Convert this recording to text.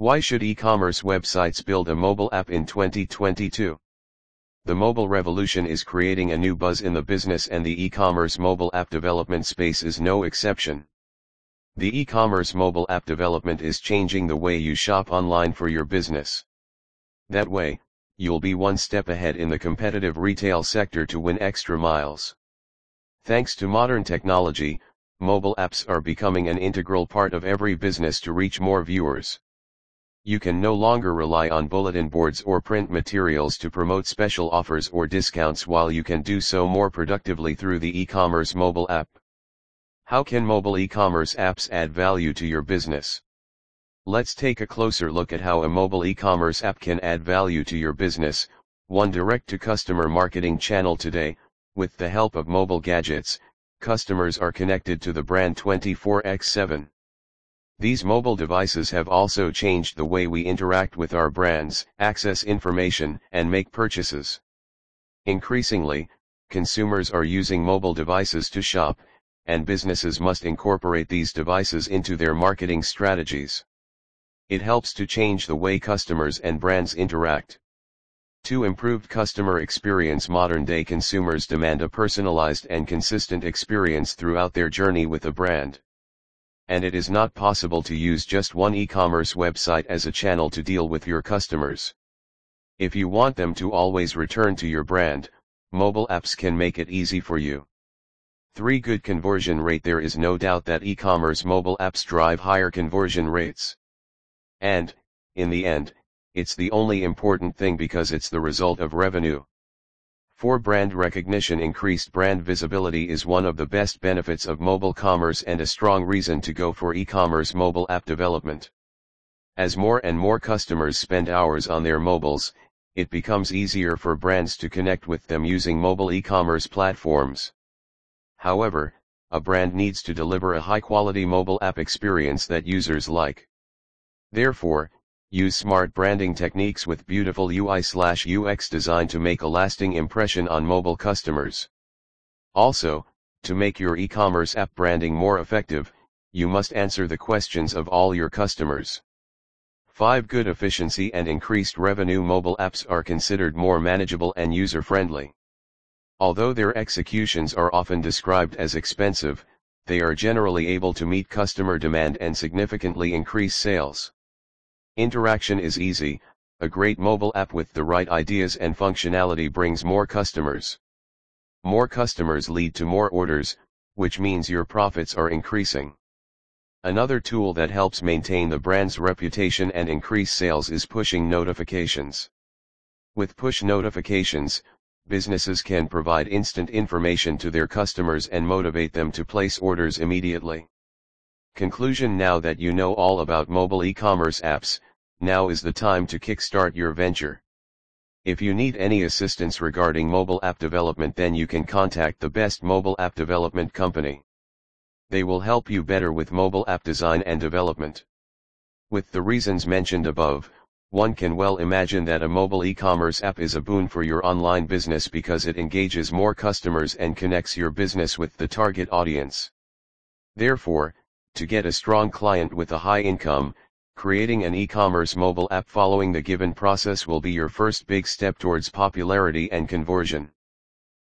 Why should e-commerce websites build a mobile app in 2022? The mobile revolution is creating a new buzz in the business and the e-commerce mobile app development space is no exception. The e-commerce mobile app development is changing the way you shop online for your business. That way, you'll be one step ahead in the competitive retail sector to win extra miles. Thanks to modern technology, mobile apps are becoming an integral part of every business to reach more viewers. You can no longer rely on bulletin boards or print materials to promote special offers or discounts while you can do so more productively through the e-commerce mobile app. How can mobile e-commerce apps add value to your business? Let's take a closer look at how a mobile e-commerce app can add value to your business. One direct-to-customer marketing channel today, with the help of mobile gadgets, customers are connected to the brand 24x7. These mobile devices have also changed the way we interact with our brands, access information, and make purchases. Increasingly, consumers are using mobile devices to shop, and businesses must incorporate these devices into their marketing strategies. It helps to change the way customers and brands interact. To improved customer experience modern day consumers demand a personalized and consistent experience throughout their journey with a brand and it is not possible to use just one e-commerce website as a channel to deal with your customers. If you want them to always return to your brand, mobile apps can make it easy for you. 3. Good conversion rate There is no doubt that e-commerce mobile apps drive higher conversion rates. And, in the end, it's the only important thing because it's the result of revenue. For brand recognition increased brand visibility is one of the best benefits of mobile commerce and a strong reason to go for e-commerce mobile app development. As more and more customers spend hours on their mobiles, it becomes easier for brands to connect with them using mobile e-commerce platforms. However, a brand needs to deliver a high-quality mobile app experience that users like. Therefore, Use smart branding techniques with beautiful UI/UX design to make a lasting impression on mobile customers. Also, to make your e-commerce app branding more effective, you must answer the questions of all your customers. 5. Good efficiency and increased revenue Mobile apps are considered more manageable and user-friendly. Although their executions are often described as expensive, they are generally able to meet customer demand and significantly increase sales. Interaction is easy, a great mobile app with the right ideas and functionality brings more customers. More customers lead to more orders, which means your profits are increasing. Another tool that helps maintain the brand's reputation and increase sales is pushing notifications. With push notifications, businesses can provide instant information to their customers and motivate them to place orders immediately. Conclusion Now that you know all about mobile e-commerce apps, now is the time to kickstart your venture. If you need any assistance regarding mobile app development then you can contact the best mobile app development company. They will help you better with mobile app design and development. With the reasons mentioned above, one can well imagine that a mobile e-commerce app is a boon for your online business because it engages more customers and connects your business with the target audience. Therefore, to get a strong client with a high income, Creating an e-commerce mobile app following the given process will be your first big step towards popularity and conversion.